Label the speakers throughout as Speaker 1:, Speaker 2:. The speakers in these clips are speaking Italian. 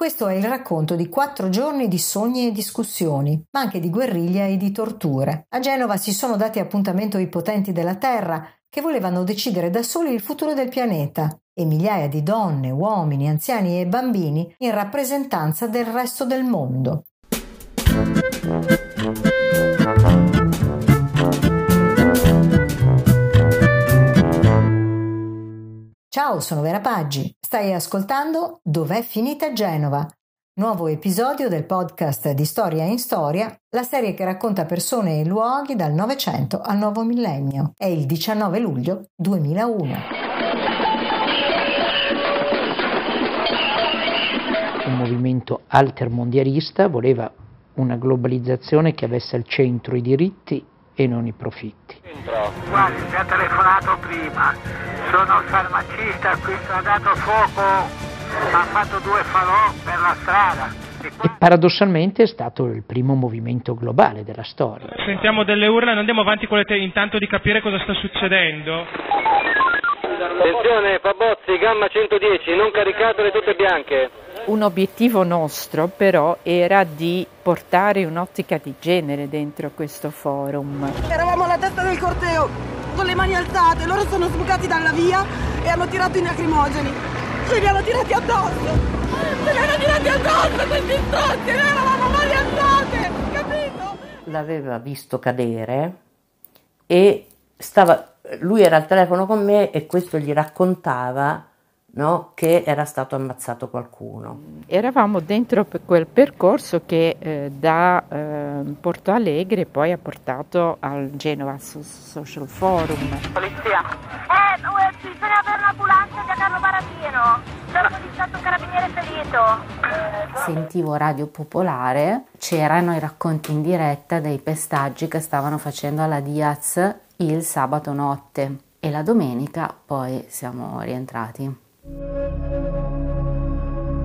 Speaker 1: Questo è il racconto di quattro giorni di sogni e discussioni, ma anche di guerriglia e di torture. A Genova si sono dati appuntamento i potenti della Terra, che volevano decidere da soli il futuro del pianeta, e migliaia di donne, uomini, anziani e bambini in rappresentanza del resto del mondo. Ciao, sono Vera Paggi. Stai ascoltando Dov'è finita Genova? Nuovo episodio del podcast di Storia in Storia, la serie che racconta persone e luoghi dal Novecento al nuovo millennio. È il 19 luglio 2001.
Speaker 2: Un movimento altermondialista voleva una globalizzazione che avesse al centro i diritti e non i profitti.
Speaker 3: Guardi, mi ha telefonato prima, sono farmacista, qui ha dato fuoco, ha fatto due falò per la strada.
Speaker 2: E paradossalmente è stato il primo movimento globale della storia.
Speaker 4: Sentiamo delle urla, non andiamo avanti con le te- intanto di capire cosa sta succedendo.
Speaker 5: Attenzione, Fabozzi, gamma 110, non caricatele tutte bianche.
Speaker 6: Un obiettivo nostro però era di portare un'ottica di genere dentro questo forum.
Speaker 7: Eravamo alla testa del corteo, con le mani alzate, loro sono sbucati dalla via e hanno tirato i lacrimogeni. Ce li hanno tirati addosso! Ce li hanno tirati addosso questi stronzi! Noi eravamo mani alzate! Capito?
Speaker 8: L'aveva visto cadere e stava, lui era al telefono con me e questo gli raccontava no, che era stato ammazzato qualcuno.
Speaker 6: Eravamo dentro quel percorso che eh, da eh, Porto Alegre poi ha portato al Genova Social Forum.
Speaker 9: Polizia. Eh, bisogna avere un'ambulanza da Carlo Barabino. Sono stato un carabiniere ferito.
Speaker 10: Sentivo Radio Popolare, c'erano i racconti in diretta dei pestaggi che stavano facendo alla Diaz il sabato notte e la domenica poi siamo rientrati.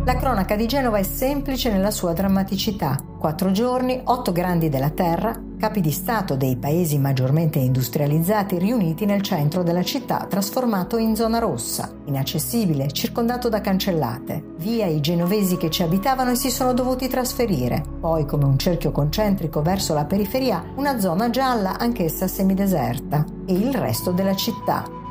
Speaker 1: La cronaca di Genova è semplice nella sua drammaticità. Quattro giorni, otto grandi della terra, capi di Stato dei paesi maggiormente industrializzati riuniti nel centro della città trasformato in zona rossa, inaccessibile, circondato da cancellate. Via i genovesi che ci abitavano e si sono dovuti trasferire. Poi, come un cerchio concentrico verso la periferia, una zona gialla anch'essa semideserta. E il resto della città,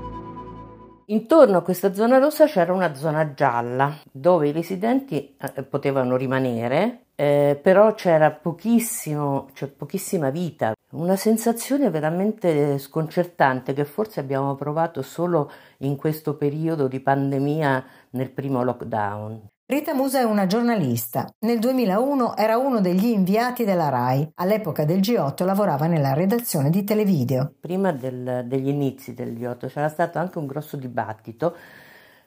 Speaker 8: Intorno a questa zona rossa c'era una zona gialla dove i residenti eh, potevano rimanere, eh, però c'era pochissimo, cioè pochissima vita, una sensazione veramente sconcertante che forse abbiamo provato solo in questo periodo di pandemia nel primo lockdown.
Speaker 1: Rita Musa è una giornalista. Nel 2001 era uno degli inviati della RAI. All'epoca del G8 lavorava nella redazione di Televideo.
Speaker 8: Prima del, degli inizi del G8 c'era stato anche un grosso dibattito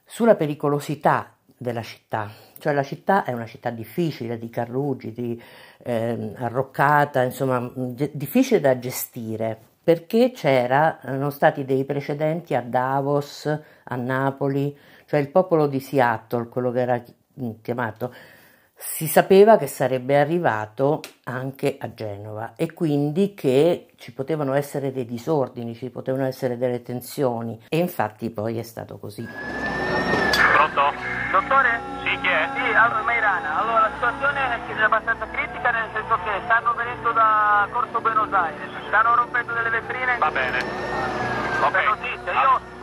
Speaker 8: sulla pericolosità della città. Cioè la città è una città difficile, di carrugi, di, eh, arroccata, insomma ge- difficile da gestire perché c'erano stati dei precedenti a Davos, a Napoli, cioè il popolo di Seattle, quello che era chiamato, si sapeva che sarebbe arrivato anche a Genova e quindi che ci potevano essere dei disordini, ci potevano essere delle tensioni e infatti poi è stato così.
Speaker 3: Pronto? Dottore? Sì, chi è? Sì, allora, Mairana. Allora, la situazione è abbastanza critica nel senso che stanno venendo da Corso Buenos Aires, stanno rompendo delle vetrine. Va bene. Ok. Notizia. Io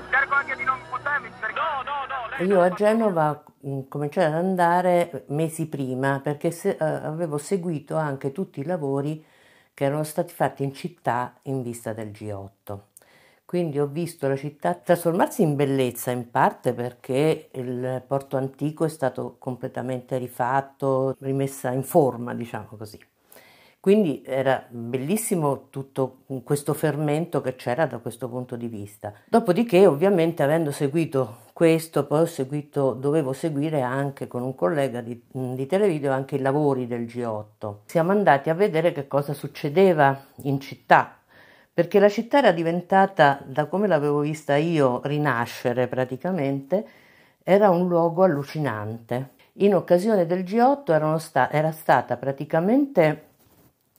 Speaker 8: Io a Genova cominciai ad andare mesi prima perché se, uh, avevo seguito anche tutti i lavori che erano stati fatti in città in vista del G8. Quindi ho visto la città trasformarsi in bellezza in parte perché il porto antico è stato completamente rifatto, rimessa in forma, diciamo così. Quindi era bellissimo tutto questo fermento che c'era da questo punto di vista. Dopodiché, ovviamente, avendo seguito questo, poi ho seguito, dovevo seguire anche con un collega di, di televideo anche i lavori del G8. Siamo andati a vedere che cosa succedeva in città, perché la città era diventata, da come l'avevo vista io, rinascere praticamente, era un luogo allucinante. In occasione del G8 sta- era stata praticamente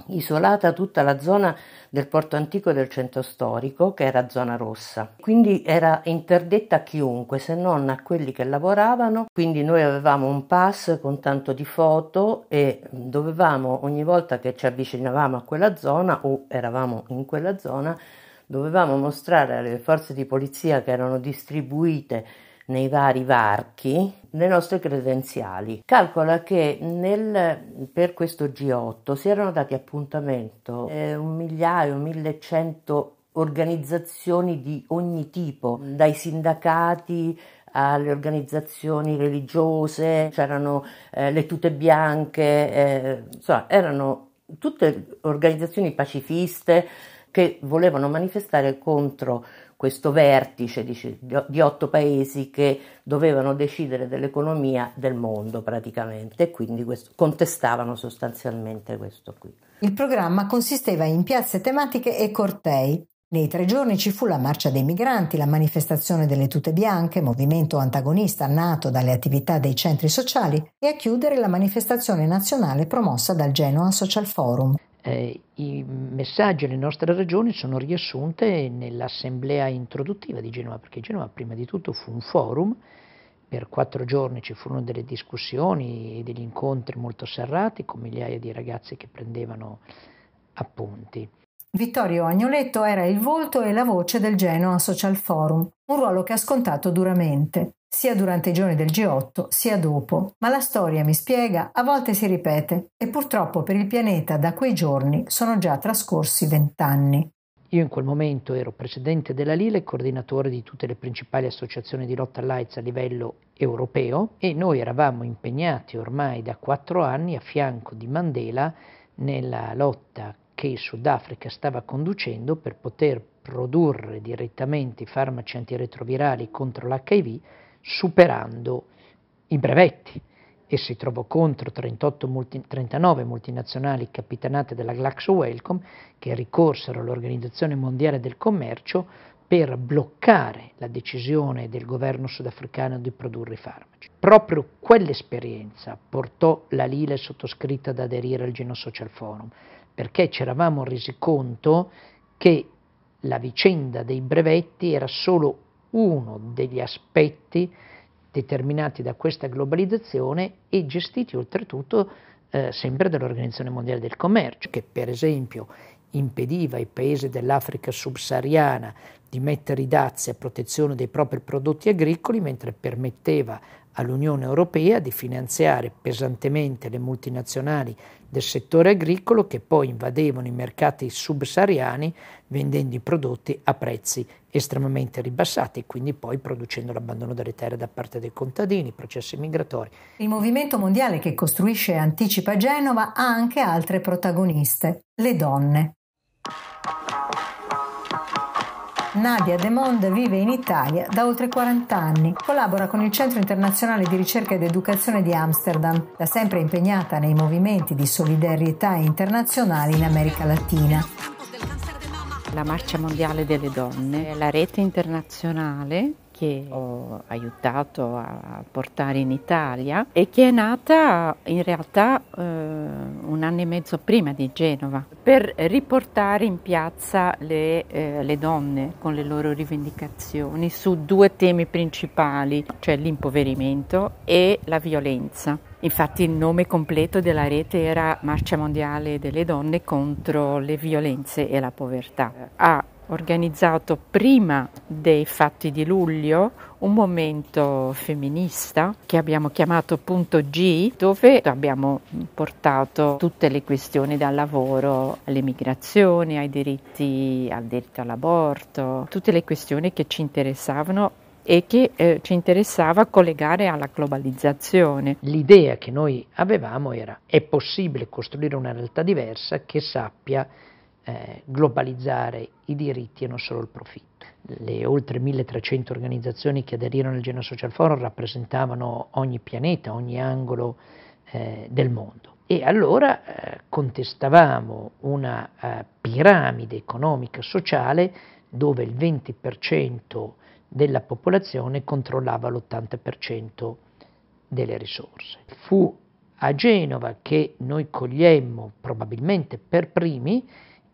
Speaker 8: isolata tutta la zona del porto antico del centro storico, che era zona rossa. Quindi era interdetta a chiunque, se non a quelli che lavoravano. Quindi noi avevamo un pass con tanto di foto e dovevamo ogni volta che ci avvicinavamo a quella zona o eravamo in quella zona, dovevamo mostrare alle forze di polizia che erano distribuite nei vari varchi le nostre credenziali. Calcola che nel, per questo G8 si erano dati appuntamento eh, un migliaio, 1100 organizzazioni di ogni tipo, dai sindacati alle organizzazioni religiose, c'erano eh, le tute bianche, eh, insomma erano tutte organizzazioni pacifiste che volevano manifestare contro questo vertice di, di, otto paesi che dovevano decidere dell'economia del mondo praticamente e quindi questo, contestavano sostanzialmente questo qui.
Speaker 1: Il programma consisteva in piazze tematiche e cortei. Nei tre giorni ci fu la marcia dei migranti, la manifestazione delle tute bianche, movimento antagonista nato dalle attività dei centri sociali, e a chiudere la manifestazione nazionale promossa dal Genoa Social Forum
Speaker 2: eh, i messaggi e le nostre ragioni sono riassunte nell'assemblea introduttiva di Genova, perché Genova prima di tutto fu un forum, per quattro giorni ci furono delle discussioni e degli incontri molto serrati con migliaia di ragazzi che prendevano appunti.
Speaker 1: Vittorio Agnoletto era il volto e la voce del Genoa Social Forum, un ruolo che ha scontato duramente sia durante i giorni del G8 sia dopo. Ma la storia, mi spiega, a volte si ripete e purtroppo per il pianeta da quei giorni sono già trascorsi vent'anni.
Speaker 2: Io in quel momento ero presidente della Lille e coordinatore di tutte le principali associazioni di lotta all'AIDS a livello europeo e noi eravamo impegnati ormai da quattro anni a fianco di Mandela nella lotta che il Sudafrica stava conducendo per poter produrre direttamente i farmaci antiretrovirali contro l'HIV superando i brevetti e si trovò contro multi, 39 multinazionali capitanate dalla GlaxoWellcome che ricorsero all'Organizzazione Mondiale del Commercio per bloccare la decisione del governo sudafricano di produrre i farmaci. Proprio quell'esperienza portò la Lile sottoscritta ad aderire al Geno Social Forum, perché ci eravamo resi conto che la vicenda dei brevetti era solo uno degli aspetti determinati da questa globalizzazione e gestiti oltretutto eh, sempre dall'Organizzazione Mondiale del Commercio, che per esempio impediva ai paesi dell'Africa subsahariana di mettere i dazi a protezione dei propri prodotti agricoli, mentre permetteva all'Unione Europea di finanziare pesantemente le multinazionali del settore agricolo che poi invadevano i mercati subsahariani vendendo i prodotti a prezzi estremamente ribassati e quindi poi producendo l'abbandono delle terre da parte dei contadini, processi migratori.
Speaker 1: Il movimento mondiale che costruisce e anticipa Genova ha anche altre protagoniste, le donne. Nadia De Monde vive in Italia da oltre 40 anni. Collabora con il Centro internazionale di ricerca ed educazione di Amsterdam, da sempre impegnata nei movimenti di solidarietà internazionali in America Latina
Speaker 6: la Marcia Mondiale delle Donne, la rete internazionale che ho aiutato a portare in Italia e che è nata in realtà eh, un anno e mezzo prima di Genova per riportare in piazza le, eh, le donne con le loro rivendicazioni su due temi principali, cioè l'impoverimento e la violenza. Infatti il nome completo della rete era Marcia Mondiale delle Donne contro le violenze e la povertà. Ha organizzato prima dei fatti di luglio un momento femminista che abbiamo chiamato punto G dove abbiamo portato tutte le questioni dal lavoro alle ai diritti, al diritto all'aborto, tutte le questioni che ci interessavano e che eh, ci interessava collegare alla globalizzazione.
Speaker 2: L'idea che noi avevamo era è possibile costruire una realtà diversa che sappia eh, globalizzare i diritti e non solo il profitto. Le oltre 1300 organizzazioni che aderirono al Genoa Social Forum rappresentavano ogni pianeta, ogni angolo eh, del mondo. E allora eh, contestavamo una eh, piramide economica sociale dove il 20% della popolazione controllava l'80% delle risorse. Fu a Genova che noi cogliemmo probabilmente per primi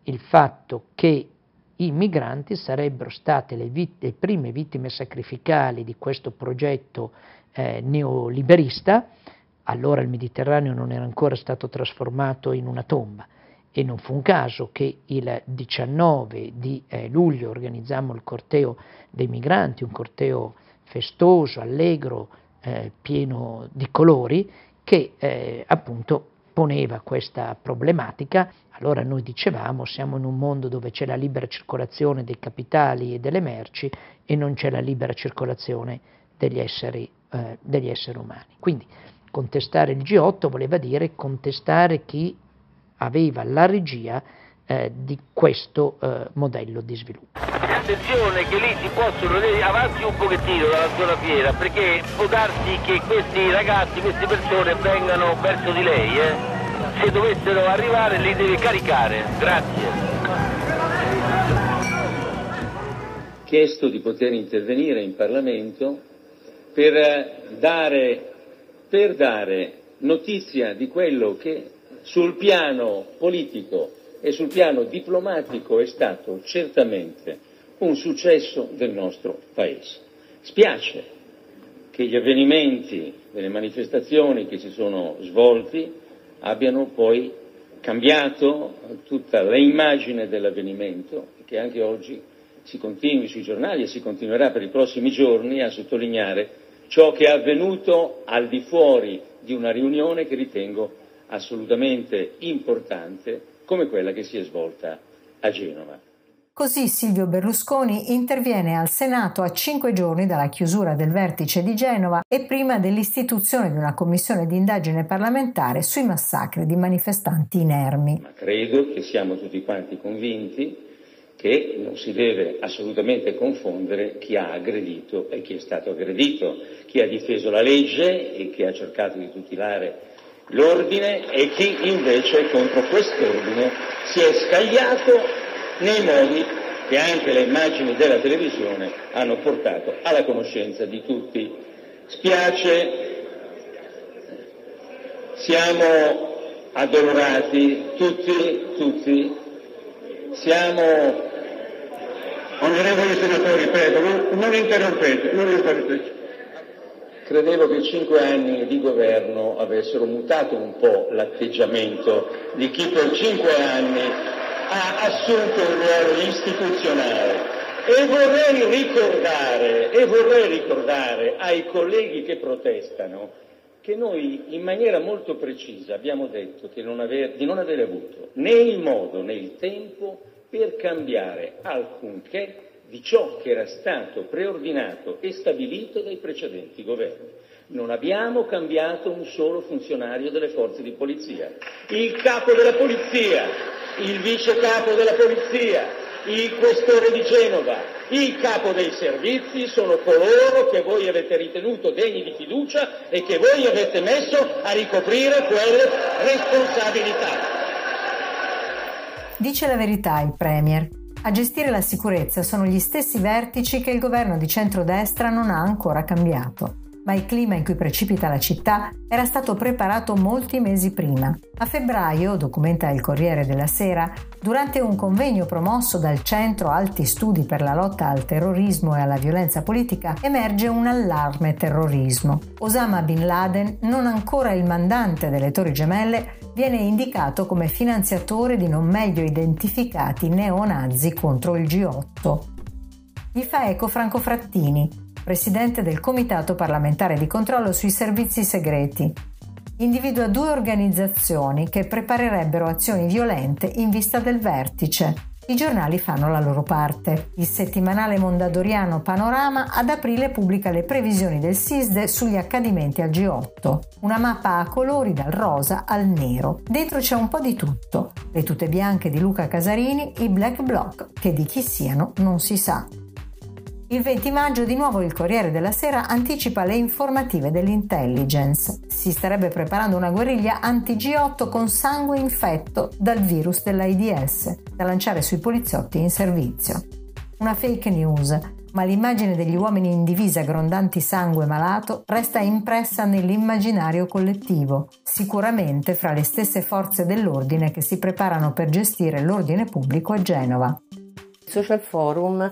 Speaker 2: il fatto che i migranti sarebbero state le, vit- le prime vittime sacrificali di questo progetto eh, neoliberista, allora il Mediterraneo non era ancora stato trasformato in una tomba. E non fu un caso che il 19 di eh, luglio organizzammo il corteo dei migranti, un corteo festoso, allegro, eh, pieno di colori, che eh, appunto poneva questa problematica. Allora noi dicevamo siamo in un mondo dove c'è la libera circolazione dei capitali e delle merci e non c'è la libera circolazione degli esseri, eh, degli esseri umani. Quindi contestare il G8 voleva dire contestare chi aveva la regia eh, di questo eh, modello di sviluppo.
Speaker 5: Attenzione che lì si possono avanti un pochettino dalla zona fiera perché può darsi che questi ragazzi, queste persone vengano verso di lei. Eh. Se dovessero arrivare li deve caricare. Grazie.
Speaker 11: chiesto di poter intervenire in Parlamento per dare, per dare notizia di quello che sul piano politico e sul piano diplomatico è stato certamente un successo del nostro Paese. Spiace che gli avvenimenti delle manifestazioni che si sono svolti abbiano poi cambiato tutta l'immagine dell'avvenimento e che anche oggi si continui sui giornali e si continuerà per i prossimi giorni a sottolineare ciò che è avvenuto al di fuori di una riunione che ritengo assolutamente importante come quella che si è svolta a Genova.
Speaker 1: Così Silvio Berlusconi interviene al Senato a cinque giorni dalla chiusura del vertice di Genova e prima dell'istituzione di una commissione di indagine parlamentare sui massacri di manifestanti inermi.
Speaker 11: Ma credo che siamo tutti quanti convinti che non si deve assolutamente confondere chi ha aggredito e chi è stato aggredito, chi ha difeso la legge e chi ha cercato di tutelare l'ordine e chi invece contro quest'ordine si è scagliato nei modi che anche le immagini della televisione hanno portato alla conoscenza di tutti. Spiace, siamo addolorati tutti, tutti, siamo... Onorevoli senatori, prego, non, non interrompete, non interrompete. Credevo che cinque anni di governo avessero mutato un po' l'atteggiamento di chi per cinque anni ha assunto un ruolo istituzionale. E vorrei ricordare, e vorrei ricordare ai colleghi che protestano che noi in maniera molto precisa abbiamo detto non aver, di non aver avuto né il modo né il tempo per cambiare alcunché di ciò che era stato preordinato e stabilito dai precedenti governi. Non abbiamo cambiato un solo funzionario delle forze di polizia. Il capo della polizia, il vice capo della polizia, il questore di Genova, il capo dei servizi sono coloro che voi avete ritenuto degni di fiducia e che voi avete messo a ricoprire quelle responsabilità.
Speaker 1: Dice la verità il Premier. A gestire la sicurezza sono gli stessi vertici che il governo di centrodestra non ha ancora cambiato ma il clima in cui precipita la città era stato preparato molti mesi prima. A febbraio, documenta il Corriere della Sera, durante un convegno promosso dal Centro Alti Studi per la lotta al terrorismo e alla violenza politica, emerge un allarme terrorismo. Osama Bin Laden, non ancora il mandante delle Torri Gemelle, viene indicato come finanziatore di non meglio identificati neonazi contro il G8. Gli fa eco Franco Frattini, presidente del Comitato parlamentare di controllo sui servizi segreti. Individua due organizzazioni che preparerebbero azioni violente in vista del vertice. I giornali fanno la loro parte. Il settimanale mondadoriano Panorama ad aprile pubblica le previsioni del SISDE sugli accadimenti al G8. Una mappa a colori dal rosa al nero. Dentro c'è un po' di tutto. Le tute bianche di Luca Casarini, i black bloc, che di chi siano non si sa. Il 20 maggio di nuovo il Corriere della Sera anticipa le informative dell'intelligence. Si starebbe preparando una guerriglia anti-G8 con sangue infetto dal virus dell'AIDS, da lanciare sui poliziotti in servizio. Una fake news, ma l'immagine degli uomini in divisa grondanti sangue malato resta impressa nell'immaginario collettivo, sicuramente fra le stesse forze dell'ordine che si preparano per gestire l'ordine pubblico a Genova.
Speaker 8: Social Forum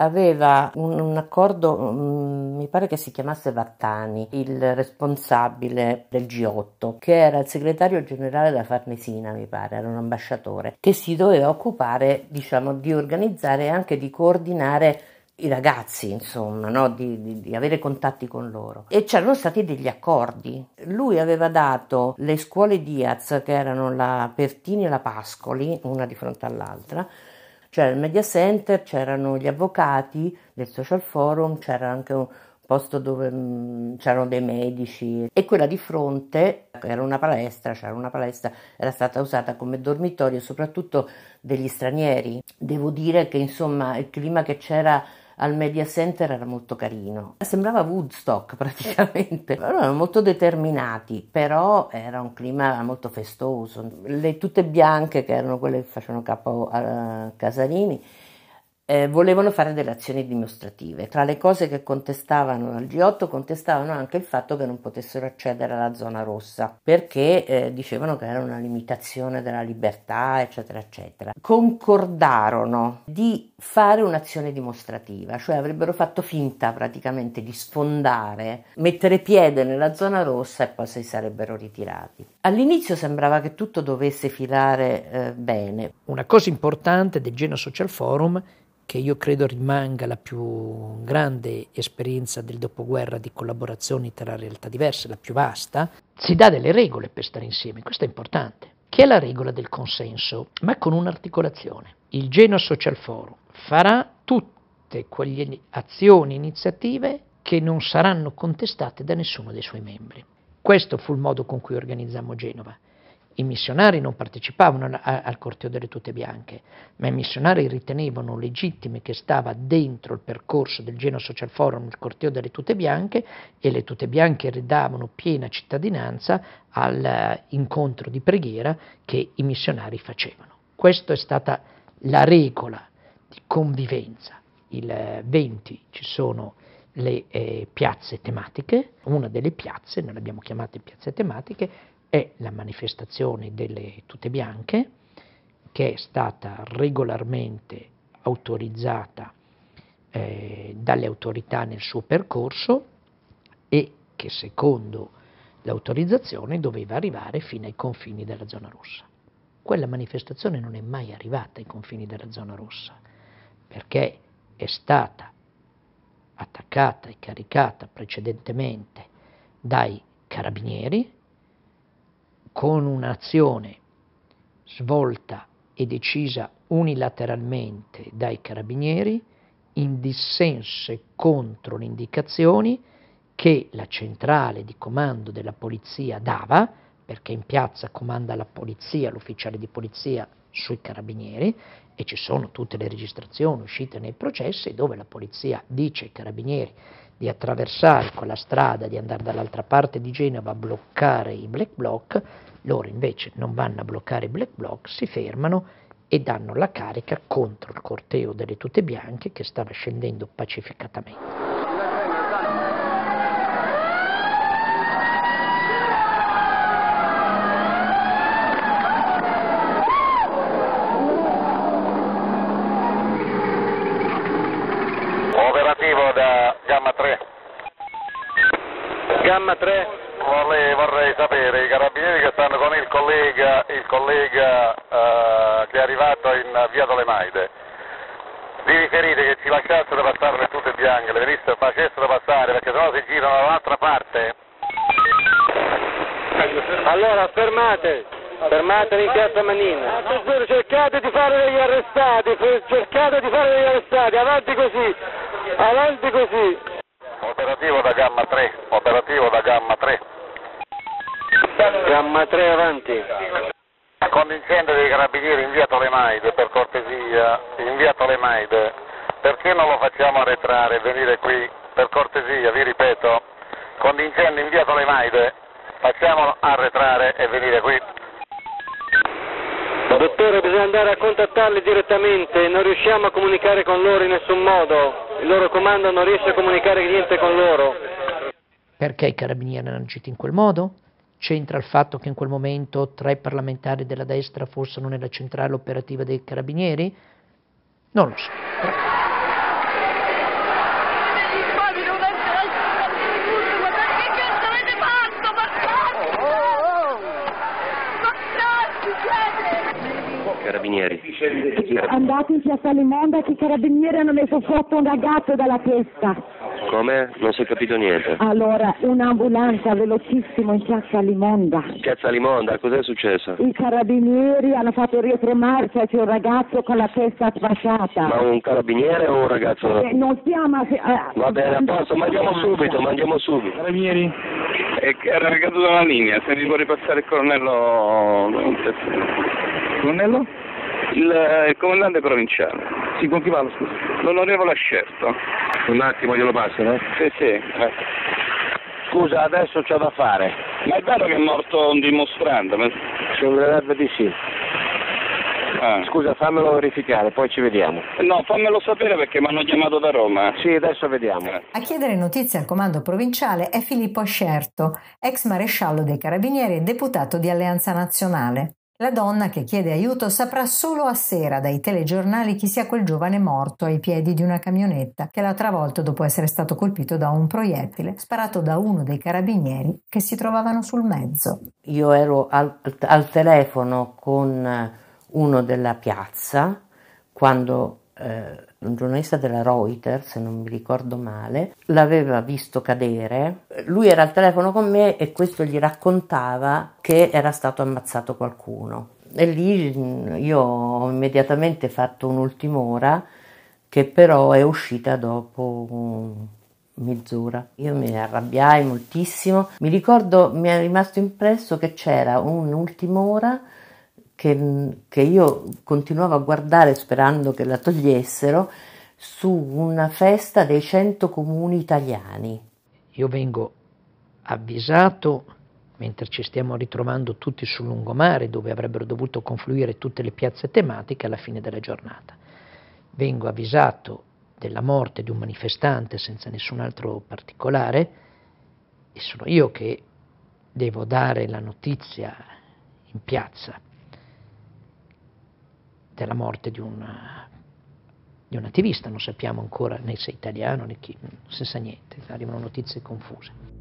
Speaker 8: aveva un, un accordo, um, mi pare che si chiamasse Vattani, il responsabile del G8, che era il segretario generale della Farnesina, mi pare, era un ambasciatore, che si doveva occupare, diciamo, di organizzare e anche di coordinare i ragazzi, insomma, no? di, di, di, avere contatti con loro. E c'erano stati degli accordi. Lui aveva dato le scuole Diaz, che erano la Pertini e la Pascoli, una di fronte all'altra, c'era il media center, c'erano gli avvocati del social forum, c'era anche un posto dove mh, mm, c'erano dei medici e quella di fronte era una palestra, c'era una palestra, era stata usata come dormitorio soprattutto degli stranieri. Devo dire che insomma il clima che c'era al media center era molto carino. Sembrava Woodstock praticamente. Erano molto determinati, però era un clima molto festoso. Le tute bianche, che erano quelle che facevano capo a Casarini, eh, volevano fare delle azioni dimostrative. Tra le cose che contestavano al G8 contestavano anche il fatto che non potessero accedere alla zona rossa perché eh, dicevano che era una limitazione della libertà, eccetera, eccetera. Concordarono di fare un'azione dimostrativa, cioè avrebbero fatto finta praticamente di sfondare, mettere piede nella zona rossa e poi si sarebbero ritirati. All'inizio sembrava che tutto dovesse filare eh, bene.
Speaker 2: Una cosa importante del Geno Social Forum che io credo rimanga la più grande esperienza del dopoguerra di collaborazioni tra realtà diverse, la più vasta, si dà delle regole per stare insieme, questo è importante, che è la regola del consenso, ma con un'articolazione. Il Genoa Social Forum farà tutte quelle azioni iniziative che non saranno contestate da nessuno dei suoi membri. Questo fu il modo con cui organizzammo Genova. I missionari non partecipavano a, al corteo delle tute bianche, ma i missionari ritenevano legittime che stava dentro il percorso del Genoa Social Forum il corteo delle tute bianche e le tute bianche ridavano piena cittadinanza all'incontro di preghiera che i missionari facevano. Questa è stata la regola di convivenza. Il 20 ci sono le eh, piazze tematiche, una delle piazze, noi le abbiamo chiamate piazze tematiche, è la manifestazione delle tute bianche che è stata regolarmente autorizzata eh, dalle autorità nel suo percorso e che secondo l'autorizzazione doveva arrivare fino ai confini della zona rossa. Quella manifestazione non è mai arrivata ai confini della zona rossa perché è stata attaccata e caricata precedentemente dai carabinieri con un'azione svolta e decisa unilateralmente dai carabinieri in dissenso contro le indicazioni che la centrale di comando della polizia dava, perché in piazza comanda la polizia, l'ufficiale di polizia sui carabinieri e ci sono tutte le registrazioni uscite nei processi dove la polizia dice ai carabinieri di attraversare quella strada, di andare dall'altra parte di Genova a bloccare i black bloc, loro invece non vanno a bloccare i black bloc, si fermano e danno la carica contro il corteo delle tute bianche che stava scendendo pacificatamente.
Speaker 12: Gamma 3. Gamma 3. Vorrei, vorrei, sapere i carabinieri che stanno con il collega, il collega uh, che è arrivato in via Dolemaide. Vi riferite che ci lasciassero passare le tute bianche, le venissero, facessero passare perché sennò si girano dall'altra parte?
Speaker 13: Allora fermate, fermatevi in piazza Manina. Cercate di fare degli arrestati, cercate di fare degli arrestati, avanti così, avanti così.
Speaker 12: Operativo da gamma 3, operativo da gamma 3.
Speaker 13: Gamma 3 avanti.
Speaker 12: Con l'incendio dei carabinieri in via Tolemaide, per cortesia, in via Tolemaide, perché non lo facciamo arretrare e venire qui? Per cortesia, vi ripeto, con l'incendio in via Tolemaide, facciamolo arretrare e venire qui.
Speaker 13: Dottore, bisogna andare a contattarli direttamente, non riusciamo a comunicare con loro in nessun modo. Il loro comando non riesce a comunicare niente con loro.
Speaker 2: Perché i carabinieri hanno agito in quel modo? C'entra il fatto che in quel momento tre parlamentari della destra fossero nella centrale operativa dei carabinieri? Non lo so.
Speaker 14: Carabinieri.
Speaker 15: Andate in piazza Limonda che i carabinieri hanno messo sotto un ragazzo dalla testa.
Speaker 14: Come? Non si è capito niente.
Speaker 15: Allora, un'ambulanza velocissimo in piazza Limonda.
Speaker 14: Piazza Limonda, cos'è successo?
Speaker 15: I carabinieri hanno fatto retromarcia, c'è un ragazzo con la testa sfasciata.
Speaker 14: Ma un carabiniere o un ragazzo?
Speaker 15: Eh, non stiamo... Eh,
Speaker 14: Va bene, a posto, mandiamo subito, mandiamo subito.
Speaker 16: Carabinieri? era ricaduto dalla linea, se mi può ripassare il colonnello... Colonnello? Il, il comandante provinciale.
Speaker 17: Sì, con chi parlo, scusa?
Speaker 16: L'onorevole Ascerto.
Speaker 17: Un attimo glielo passo, eh?
Speaker 16: Sì, sì. Eh.
Speaker 17: Scusa, adesso c'ho da fare.
Speaker 16: Ma è vero che è morto un dimostrante? Ma...
Speaker 17: Sembrerebbe di sì.
Speaker 16: Ah.
Speaker 17: Scusa, fammelo verificare, poi ci vediamo.
Speaker 16: No, fammelo sapere perché mi hanno chiamato da Roma.
Speaker 17: Sì, adesso vediamo.
Speaker 16: Eh.
Speaker 1: A chiedere notizie al comando provinciale è Filippo Ascerto, ex maresciallo dei carabinieri e deputato di Alleanza Nazionale. La donna che chiede aiuto saprà solo a sera dai telegiornali chi sia quel giovane morto ai piedi di una camionetta che l'ha travolto dopo essere stato colpito da un proiettile sparato da uno dei carabinieri che si trovavano sul mezzo.
Speaker 8: Io ero al, al telefono con uno della piazza quando eh, un giornalista della Reuters, se non mi ricordo male, l'aveva visto cadere. Lui era al telefono con me e questo gli raccontava che era stato ammazzato qualcuno. E lì mm, io ho immediatamente fatto un'ultima ora che però è uscita dopo mezz'ora. Io mi arrabbiai moltissimo. Mi ricordo, mi è rimasto impresso che c'era un'ultima ora che, che io continuavo a guardare sperando che la togliessero su una festa dei 100 comuni italiani.
Speaker 2: Io vengo avvisato mentre ci stiamo ritrovando tutti sul lungomare dove avrebbero dovuto confluire tutte le piazze tematiche alla fine della giornata. Vengo avvisato della morte di un manifestante senza nessun altro particolare e sono io che devo dare la notizia in piazza della morte di un, di un attivista, non sappiamo ancora né se italiano né chi, non si sa niente, arrivano notizie confuse.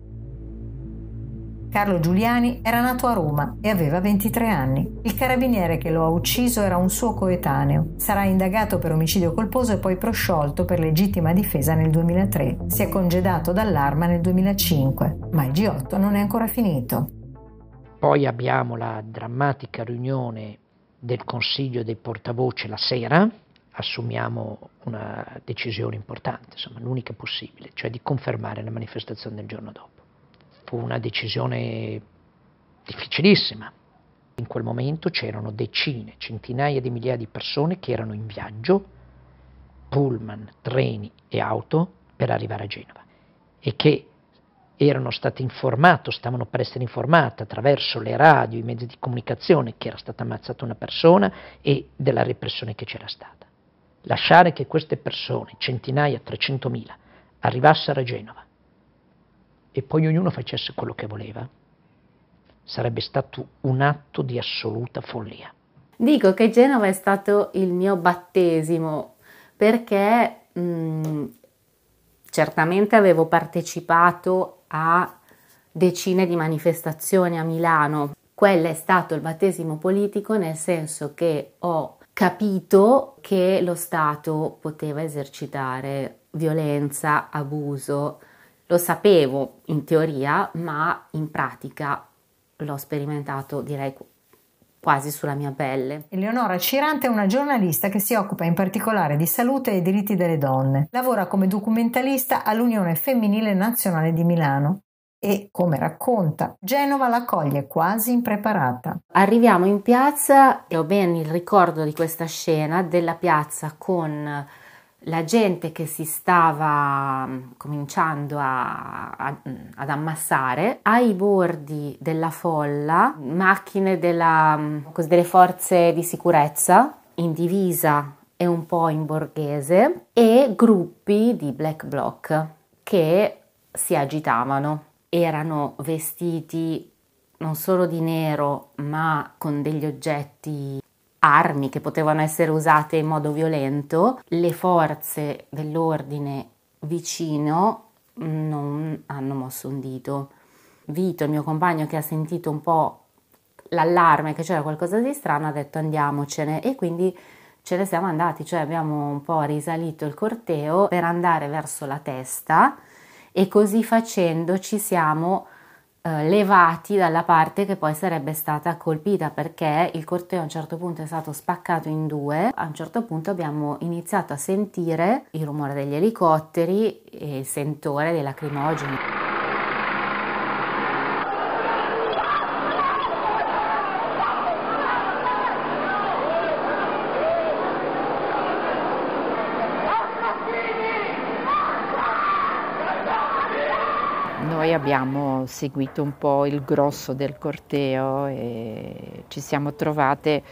Speaker 1: Carlo Giuliani era nato a Roma e aveva 23 anni. Il carabiniere che lo ha ucciso era un suo coetaneo. Sarà indagato per omicidio colposo e poi prosciolto per legittima difesa nel 2003. Si è congedato dall'arma nel 2005, ma il G8 non è ancora finito.
Speaker 2: Poi abbiamo la drammatica riunione del Consiglio dei portavoce la sera, assumiamo una decisione importante, insomma l'unica possibile, cioè di confermare la manifestazione del giorno dopo. Fu una decisione difficilissima. In quel momento c'erano decine, centinaia di migliaia di persone che erano in viaggio, pullman, treni e auto per arrivare a Genova e che erano state informate, stavano per essere informate attraverso le radio, i mezzi di comunicazione che era stata ammazzata una persona e della repressione che c'era stata. Lasciare che queste persone, centinaia, 300.000, arrivassero a Genova e poi ognuno facesse quello che voleva, sarebbe stato un atto di assoluta follia.
Speaker 10: Dico che Genova è stato il mio battesimo perché mh, certamente avevo partecipato a decine di manifestazioni a Milano. Quello è stato il battesimo politico nel senso che ho capito che lo Stato poteva esercitare violenza, abuso. Lo sapevo in teoria, ma in pratica l'ho sperimentato direi quasi sulla mia pelle.
Speaker 1: Eleonora Cirante è una giornalista che si occupa in particolare di salute e diritti delle donne. Lavora come documentalista all'Unione Femminile Nazionale di Milano e, come racconta, Genova l'accoglie quasi impreparata.
Speaker 10: Arriviamo in piazza e ho ben il ricordo di questa scena della piazza con la gente che si stava mm, cominciando a, a, ad ammassare, ai bordi della folla, macchine della, mm, delle forze di sicurezza in divisa e un po' in borghese e gruppi di black bloc che si agitavano. Erano vestiti non solo di nero, ma con degli oggetti armi che potevano essere usate in modo violento, le forze dell'ordine vicino non hanno mosso un dito. Vito, il mio compagno che ha sentito un po' l'allarme che c'era qualcosa di strano, ha detto andiamocene e quindi ce ne siamo andati, cioè abbiamo un po' risalito il corteo per andare verso la testa e così facendo ci siamo eh, levati dalla parte che poi sarebbe stata colpita perché il corteo a un certo punto è stato spaccato in due, a un certo punto abbiamo iniziato a sentire il rumore degli elicotteri e il sentore dei lacrimogeni.
Speaker 6: Noi abbiamo seguito un po' il grosso del corteo e ci siamo trovate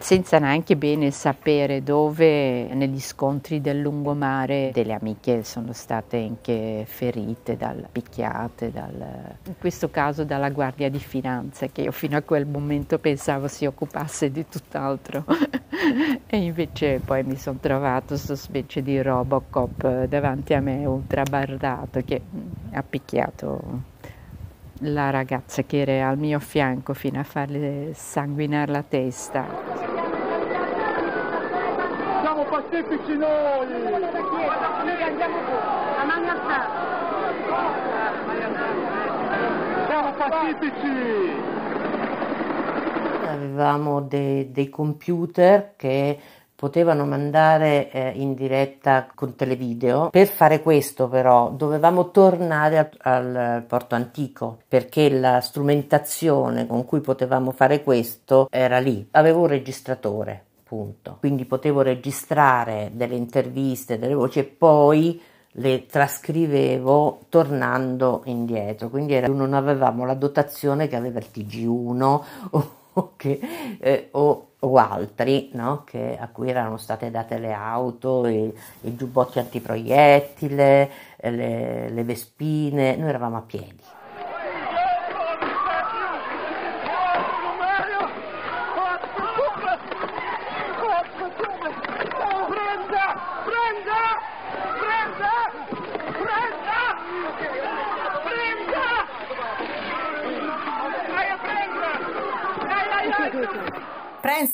Speaker 6: senza neanche bene sapere dove negli scontri del lungomare delle amiche sono state anche ferite, dal, picchiate, dal, in questo caso dalla Guardia di Finanza che io fino a quel momento pensavo si occupasse di tutt'altro e invece poi mi sono trovato questo specie di Robocop davanti a me ultrabardato che ha picchiato la ragazza che era al mio fianco fino a farle sanguinare la testa.
Speaker 18: Siamo pacifici noi!
Speaker 19: A mani alzate.
Speaker 18: Siamo pacifici!
Speaker 8: Avevamo dei, dei computer che potevano mandare eh, in diretta con televideo. Per fare questo però dovevamo tornare al, al, porto antico perché la strumentazione con cui potevamo fare questo era lì. Avevo un registratore, punto. Quindi potevo registrare delle interviste, delle voci e poi le trascrivevo tornando indietro. Quindi era, non avevamo la dotazione che aveva il TG1 o, che, eh, o o altri no? che, a cui erano state date le auto, i, i giubbotti antiproiettile, le, le vespine, noi eravamo a piedi.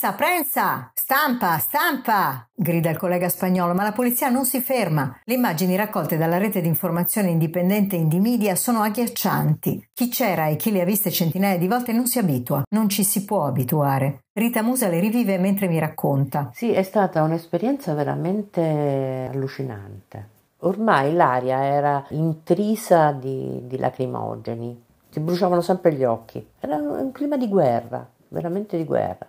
Speaker 1: Prensa, prensa! Stampa, stampa! grida il collega spagnolo, ma la polizia non si ferma. Le immagini raccolte dalla rete di informazione indipendente Indimedia sono agghiaccianti. Chi c'era e chi le ha viste centinaia di volte non si abitua, non ci si può abituare. Rita Musa le rivive mentre mi racconta.
Speaker 8: Sì, è stata un'esperienza veramente allucinante. Ormai l'aria era intrisa di, di lacrimogeni, si bruciavano sempre gli occhi. Era un clima di guerra, veramente di guerra.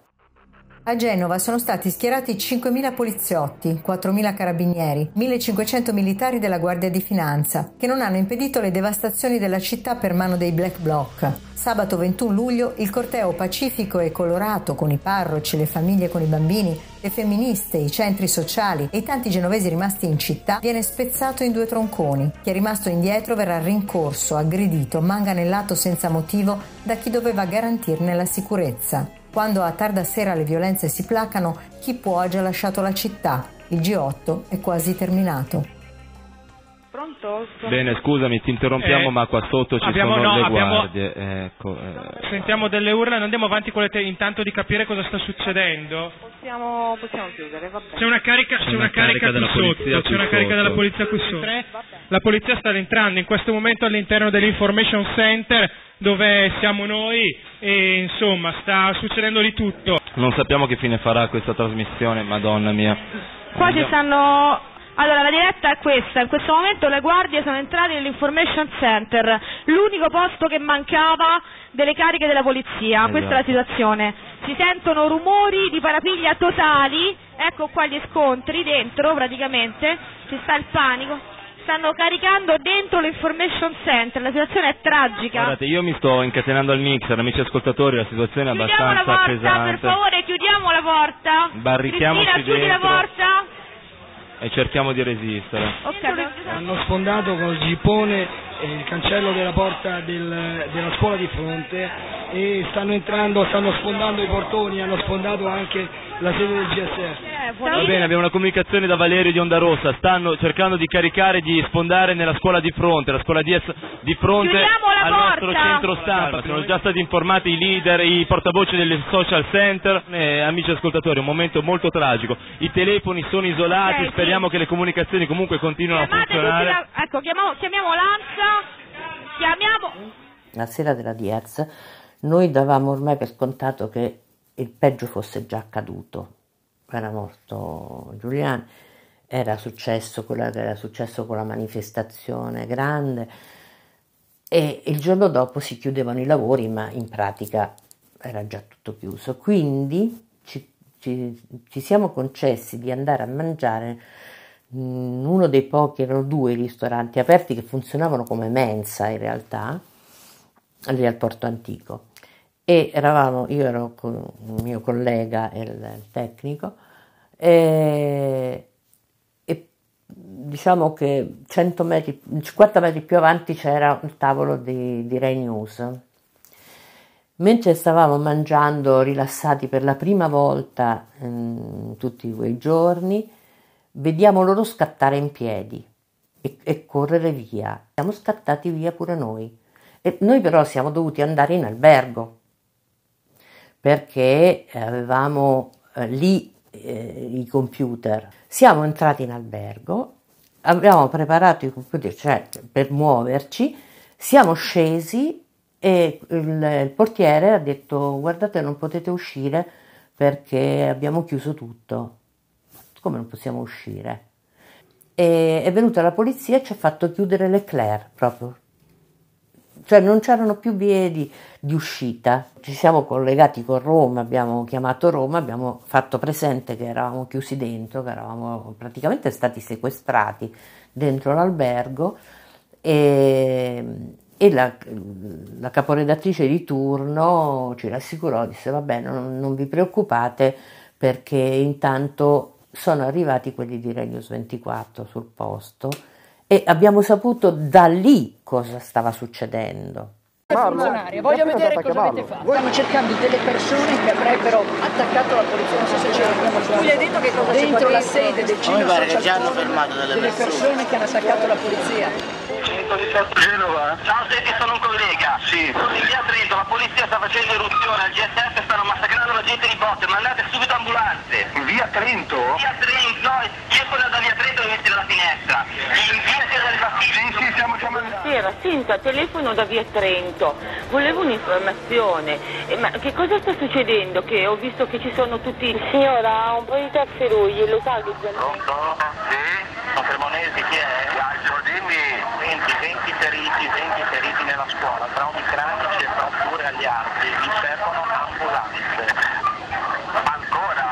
Speaker 1: A Genova sono stati schierati 5.000 poliziotti, 4.000 carabinieri, 1.500 militari della Guardia di Finanza, che non hanno impedito le devastazioni della città per mano dei Black Bloc. Sabato 21 luglio il corteo pacifico e colorato con i parroci, le famiglie con i bambini, le femministe, i centri sociali e i tanti genovesi rimasti in città viene spezzato in due tronconi. Chi è rimasto indietro verrà rincorso, aggredito, manganellato senza motivo da chi doveva garantirne la sicurezza. Quando a tarda sera le violenze si placano, chi può ha già lasciato la città. Il G8 è quasi terminato.
Speaker 20: Pronto? Bene, scusami, ti interrompiamo,
Speaker 4: Eh,
Speaker 20: ma qua sotto ci
Speaker 4: abbiamo-
Speaker 20: sono
Speaker 4: no,
Speaker 20: le
Speaker 4: abbiamo-
Speaker 20: guardie. Ecco, eh.
Speaker 4: Sentiamo delle urla, non andiamo avanti con le te- intanto di capire cosa sta succedendo.
Speaker 21: Possiamo, possiamo chiudere, va bene.
Speaker 4: C'è una carica, c'è una carica,
Speaker 20: della
Speaker 4: qui sotto,
Speaker 20: qui
Speaker 4: c'è una carica
Speaker 20: sotto.
Speaker 4: della polizia qui sotto. La polizia sta entrando in questo momento all'interno dell'information center dove siamo noi e insomma sta succedendo di tutto.
Speaker 20: Non sappiamo che fine farà questa trasmissione, madonna mia.
Speaker 21: Qua ci stanno... Allora, la diretta è questa. In questo momento le guardie sono entrate nell'information center, l'unico posto che mancava delle cariche della polizia. Questa è la
Speaker 20: Esatto.
Speaker 21: situazione. Si sentono rumori di parapiglia totali ecco qua gli scontri dentro praticamente, ci sta il panico. Stanno caricando dentro l'information center, la situazione è tragica.
Speaker 20: Guardate, io mi sto incatenando al mixer, amici ascoltatori, la situazione è
Speaker 21: Chiudiamo la
Speaker 20: abbastanza
Speaker 21: porta, per
Speaker 20: pesante.
Speaker 21: favore, chiudiamo la porta.
Speaker 20: Barrichiamoci
Speaker 21: Cristina, chiudi la porta.
Speaker 20: E cerchiamo di resistere.
Speaker 21: Ok,
Speaker 22: Hanno sfondato col gippone eh, il cancello della porta del- della scuola di fronte e stanno entrando, stanno sfondando i portoni, hanno sfondato anche la sede del GSF.
Speaker 20: Va bene, abbiamo una comunicazione da Valerio di Onda Rossa, stanno cercando di caricare, di sfondare nella scuola di fronte, la scuola DS di fronte al nostro centro stampa, sono già stati informati i leader, i portavoce delle social center, Eh, amici ascoltatori, un momento molto tragico, i telefoni sono isolati,
Speaker 21: Ok, sì.
Speaker 20: speriamo che le comunicazioni comunque continuino a
Speaker 21: Chiamate
Speaker 20: funzionare.
Speaker 21: la- ecco, chiamiamo, chiamiamo l'ANSA, chiamiamo...
Speaker 8: La sera della Diaz noi davamo ormai per scontato che il peggio fosse già accaduto. Era morto Giuliani, era successo quello che era successo con la manifestazione grande e il giorno dopo si chiudevano i lavori, ma in pratica era già tutto chiuso. Quindi ci, ci- ci siamo concessi di andare a mangiare in uno dei pochi, erano due i ristoranti aperti che funzionavano come mensa in realtà, lì al Porto Antico. E eravamo, io ero con un mio collega il, tecnico, e, e diciamo che 100 metri, 50 metri più avanti c'era il tavolo di, di Rai News. Mentre stavamo mangiando rilassati per la prima volta in tutti quei giorni, vediamo loro scattare in piedi e, e correre via. Siamo scattati via pure noi. E noi però siamo dovuti andare in albergo perché avevamo eh, lì eh, i computer. Siamo entrati in albergo, abbiamo preparato i computer cioè, per muoverci, siamo scesi e il, il portiere ha detto guardate non potete uscire perché abbiamo chiuso tutto. Come non possiamo uscire? E è venuta la polizia e ci ha fatto chiudere l'Eclair proprio. Cioè non c'erano più vie di, di uscita. Ci siamo collegati con Roma, abbiamo chiamato Roma, abbiamo fatto presente che eravamo chiusi dentro, che eravamo praticamente stati sequestrati dentro l'albergo e, e la, la caporedattrice di turno ci rassicurò, disse vabbè non, non vi preoccupate perché intanto sono arrivati quelli di Radius 24 sul posto e abbiamo saputo da lì cosa stava succedendo.
Speaker 23: Funzionaria. Voglio vedere cosa avete fatto. Stanno cercando delle persone che avrebbero attaccato la polizia, non so se c'erano. Tu gli hai detto che cosa dentro la sede del
Speaker 24: Mi
Speaker 23: Cino
Speaker 24: pare che ci hanno fermato delle
Speaker 23: delle
Speaker 24: persone.
Speaker 23: persone che hanno attaccato la polizia.
Speaker 3: 118 Genova. Ciao, senti, sono un collega. Sì. Sono in via Trento, la polizia sta facendo eruzione, al GSF stanno massacrando la gente di botte, mandate subito ambulanze. In via Trento? Via Trento, no, io sono da via Trento e metti dalla finestra. In via Cesare Battista. Sì, sì, stiamo chiamando.
Speaker 25: Buonasera, senta, telefono da via Trento. Volevo un'informazione. Eh, ma che cosa sta succedendo? Che ho visto che ci sono tutti. Signora, un po' di tafferugli, lo sa che
Speaker 3: Pronto? Sì? Sono Cremonesi, chi è? Gaggio, dimmi. 20, 20 feriti, 20 feriti nella scuola, traumi cranici e fratture agli arti, mi servono ambulanze. Ancora?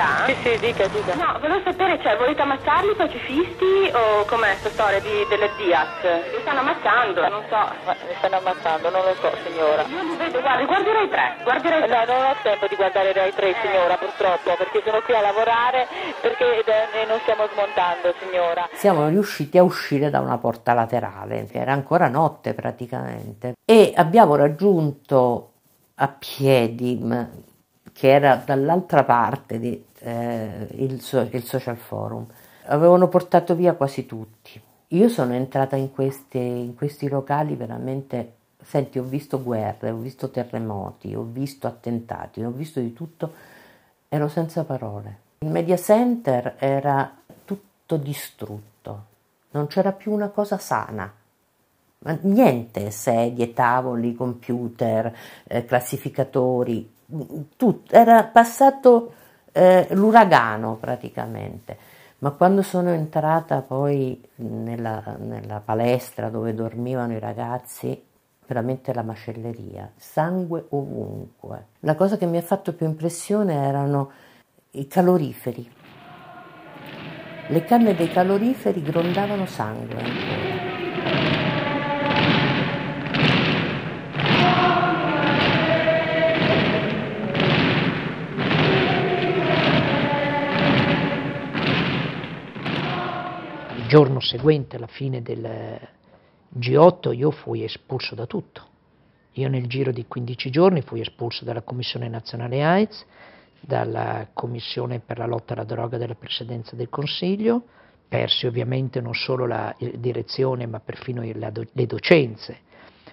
Speaker 25: Polizia? Sì, sì, dica, dica. No, volevo sapere, cioè, volete ammazzarli i pacifisti o com'è questa storia di, delle Diaz? Li stanno ammazzando, non so. li stanno ammazzando, non lo so, signora. Io li vedo, guardi, 3, guardi Rai 3. No, non ho tempo di guardare Rai 3, signora, purtroppo, perché sono qui a lavorare, perché eh, non stiamo smontando, signora.
Speaker 8: Siamo riusciti a uscire da una porta laterale, che era ancora notte praticamente, e abbiamo raggiunto a piedi, ma- che era dall'altra parte di, eh, il, il social forum. Avevano portato via quasi tutti. Io sono entrata in, queste- in questi locali veramente, senti, ho visto guerre, ho visto terremoti, ho visto attentati, ho visto di tutto, ero senza parole. Il media center era tutto distrutto, non c'era più una cosa sana. Ma niente, sedie, tavoli, computer, eh, classificatori, tutto, era passato eh, l'uragano praticamente. Ma quando sono entrata poi nella, nella palestra dove dormivano i ragazzi, veramente la macelleria, sangue ovunque. La cosa che mi ha fatto più impressione erano i caloriferi. Le canne dei caloriferi grondavano sangue ancora.
Speaker 2: Giorno seguente alla fine del G8 io fui espulso da tutto. Io nel giro di 15 giorni fui espulso dalla Commissione Nazionale AIDS, dalla Commissione per la lotta alla droga della Presidenza del Consiglio, persi ovviamente non solo la direzione ma perfino le docenze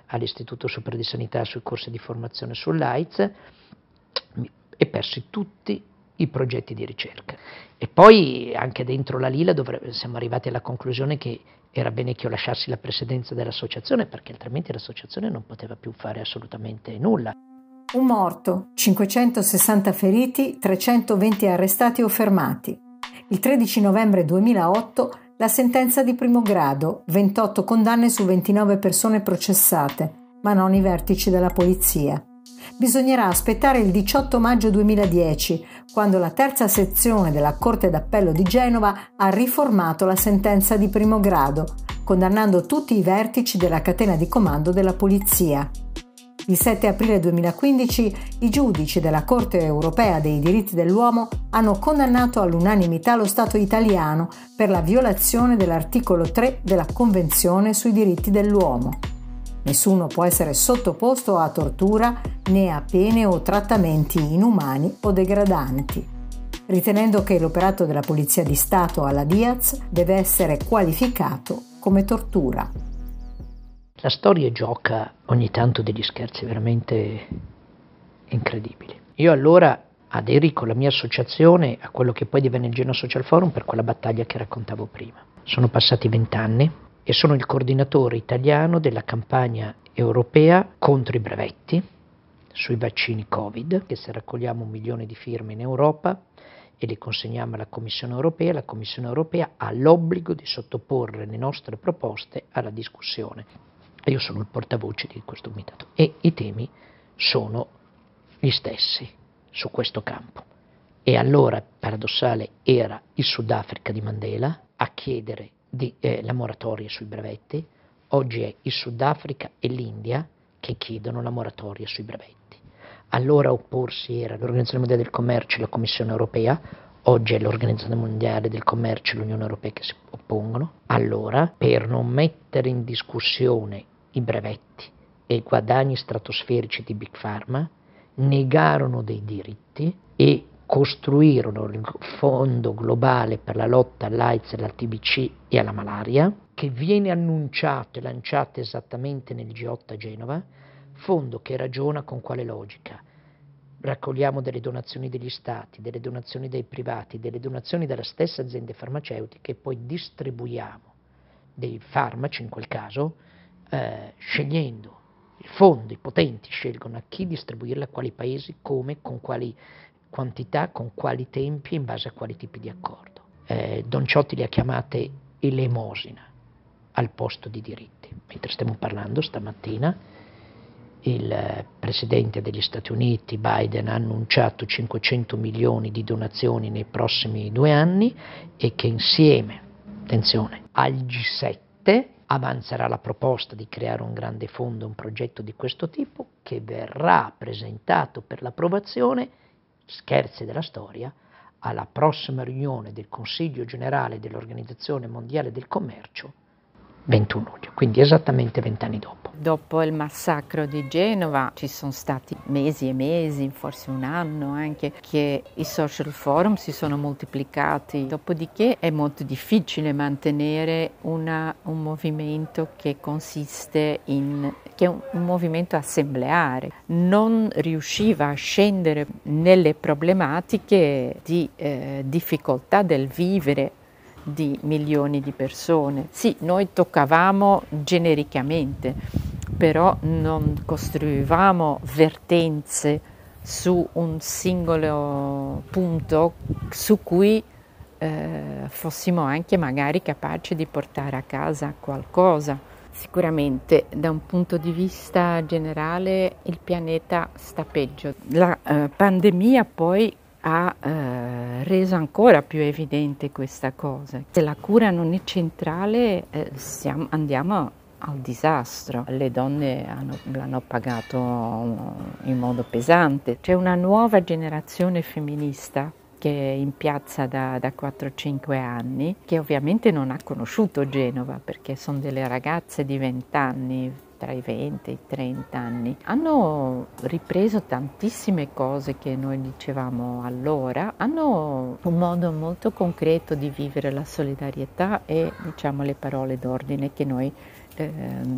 Speaker 2: all'Istituto Superiore di Sanità sui corsi di formazione sull'AIDS e persi tutti i progetti di ricerca. E poi anche dentro la Lila dovrebbe, siamo arrivati alla conclusione che era bene che io lasciassi la presidenza dell'associazione perché altrimenti l'associazione non poteva più fare assolutamente nulla.
Speaker 1: Un morto, 560 feriti, 320 arrestati o fermati. Il 13 novembre 2008 la sentenza di primo grado, 28 condanne su 29 persone processate, ma non i vertici della polizia. Bisognerà aspettare il 18 maggio 2010, quando la terza sezione della Corte d'Appello di Genova ha riformato la sentenza di primo grado, condannando tutti i vertici della catena di comando della polizia. Il 7 aprile 2015 i giudici della Corte europea dei diritti dell'uomo hanno condannato all'unanimità lo Stato italiano per la violazione dell'articolo 3 della Convenzione sui diritti dell'uomo. Nessuno può essere sottoposto a tortura né a pene o trattamenti inumani o degradanti ritenendo che l'operato della Polizia di Stato alla Diaz deve essere qualificato come tortura.
Speaker 2: La storia gioca ogni tanto degli scherzi veramente incredibili. Io allora aderi con la mia associazione a quello che poi divenne il Genoa Social Forum per quella battaglia che raccontavo prima. Sono passati vent'anni e sono il coordinatore italiano della campagna europea contro i brevetti sui vaccini Covid, che se raccogliamo un milione di firme in Europa e le consegniamo alla Commissione europea, la Commissione europea ha l'obbligo di sottoporre le nostre proposte alla discussione io sono il portavoce di questo comitato e i temi sono gli stessi su questo campo. E allora, paradossale, era il Sudafrica di Mandela a chiedere di, eh, la moratoria sui brevetti, oggi è il Sudafrica e l'India che chiedono la moratoria sui brevetti. Allora opporsi era l'Organizzazione Mondiale del Commercio e la Commissione Europea, oggi è l'Organizzazione Mondiale del Commercio e l'Unione Europea che si oppongono. Allora, per non mettere in discussione i brevetti e i guadagni stratosferici di Big Pharma, negarono dei diritti e costruirono il Fondo Globale per la lotta all'AIDS, alla TBC e alla malaria, che viene annunciato e lanciato esattamente nel G8 a Genova, fondo che ragiona con quale logica? Raccogliamo delle donazioni degli stati, delle donazioni dei privati, delle donazioni delle stesse aziende farmaceutiche e poi distribuiamo dei farmaci in quel caso eh, scegliendo il fondo, i potenti scelgono a chi distribuirla, a quali paesi, come, con quali quantità, con quali tempi in base a quali tipi di accordo. Eh, Don Ciotti le ha chiamate elemosina al posto di diritti. Mentre stiamo parlando stamattina il Presidente degli Stati Uniti, Biden, ha annunciato 500 milioni di donazioni nei prossimi due anni e che insieme, attenzione, al G7 avanzerà la proposta di creare un grande fondo, un progetto di questo tipo, che verrà presentato per l'approvazione, scherzi della storia, alla prossima riunione del Consiglio generale dell'Organizzazione Mondiale del Commercio 21 luglio, quindi esattamente vent'anni dopo.
Speaker 6: Dopo il massacro di Genova ci sono stati mesi e mesi, forse un anno anche, che i social forum si sono moltiplicati, dopodiché è molto difficile mantenere una, un movimento che consiste in che è un, un movimento assembleare, non riusciva a scendere nelle problematiche di eh, difficoltà del vivere di milioni di persone. Sì, noi toccavamo genericamente, però non costruivamo vertenze su un singolo punto su cui eh, fossimo anche magari capaci di portare a casa qualcosa. Sicuramente da un punto di vista generale il pianeta sta peggio. La eh, pandemia poi ha eh, reso ancora più evidente questa cosa. Se la cura non è centrale, eh, siamo, andiamo al disastro. Le donne hanno, l'hanno pagato in modo pesante. C'è una nuova generazione femminista che è in piazza da, da 4-5 anni, che ovviamente non ha conosciuto Genova perché sono delle ragazze di 20 anni, tra i 20 e i 30 anni. Hanno ripreso tantissime cose che noi dicevamo allora, hanno un modo molto concreto di vivere la solidarietà e diciamo le parole d'ordine che noi eh,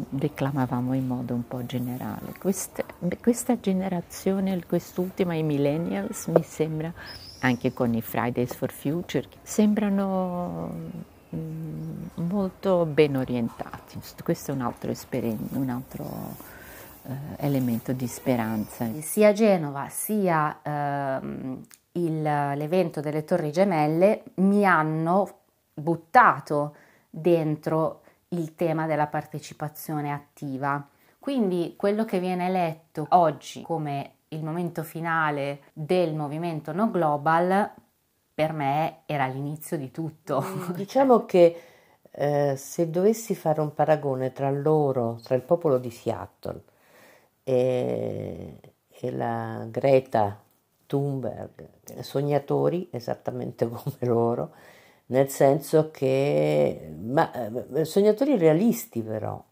Speaker 6: declamavamo in modo un po' generale. Questa, questa generazione, quest'ultima, i millennials, mi sembra, anche con i Fridays for Future, sembrano molto ben orientati. Questo è un altro, un altro eh, elemento di speranza.
Speaker 10: Sia Genova sia ehm, il, l'evento delle Torri Gemelle mi hanno buttato dentro il tema della partecipazione attiva. Quindi quello che viene letto oggi come il momento finale del movimento No Global per me era l'inizio di tutto.
Speaker 8: Mm, diciamo che eh, se dovessi fare un paragone tra loro, tra il popolo di Seattle e, e la Greta Thunberg, sognatori esattamente come loro, nel senso che, ma eh, sognatori realisti però,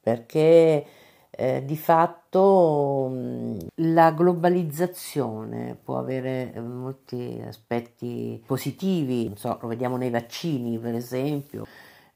Speaker 8: perché eh, di fatto mh, la globalizzazione può avere eh, molti aspetti positivi, so, lo vediamo nei vaccini per esempio.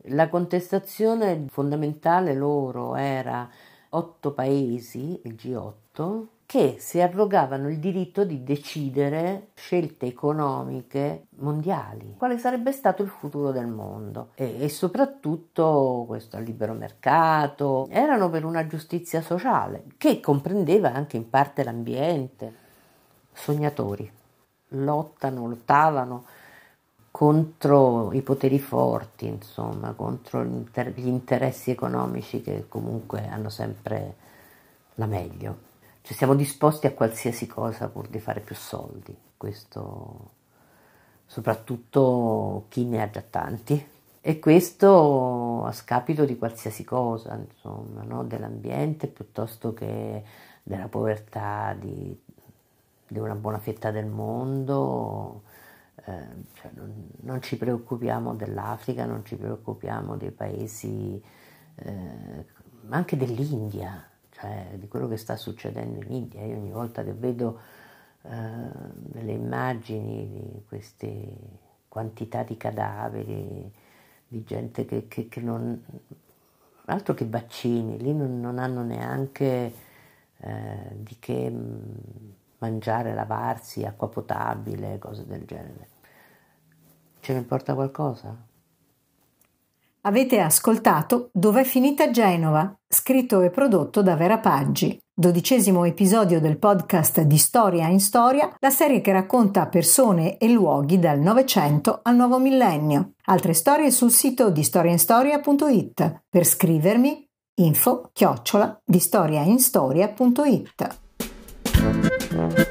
Speaker 8: La contestazione fondamentale loro era otto paesi, il G8, che si arrogavano il diritto di decidere scelte economiche mondiali, quale sarebbe stato il futuro del mondo? E, e soprattutto questo libero mercato, erano per una giustizia sociale che comprendeva anche in parte l'ambiente, sognatori, lottano, lottavano contro i poteri forti, insomma, contro gli interessi economici che comunque hanno sempre la meglio. Cioè siamo disposti a qualsiasi cosa pur di fare più soldi, questo soprattutto chi ne ha già tanti. E questo a scapito di qualsiasi cosa, insomma, no? dell'ambiente piuttosto che della povertà di, di una buona fetta del mondo. Eh, cioè non, non, ci preoccupiamo dell'Africa, non ci preoccupiamo dei paesi, eh, anche dell'India cioè di quello che sta succedendo in India. Io ogni volta che vedo eh, delle immagini di queste quantità di cadaveri, di gente che, che, che non... altro che vaccini, lì non, non hanno neanche eh, di che mm, mangiare, lavarsi, acqua potabile, cose del genere. Ce ne importa qualcosa?
Speaker 1: Avete ascoltato Dov'è finita Genova, scritto e prodotto da Vera Paggi, dodicesimo episodio del podcast di Storia in Storia, la serie che racconta persone e luoghi dal Novecento al nuovo millennio. Altre storie sul sito di. Per scrivermi info chiocciola di storiainstoria.it.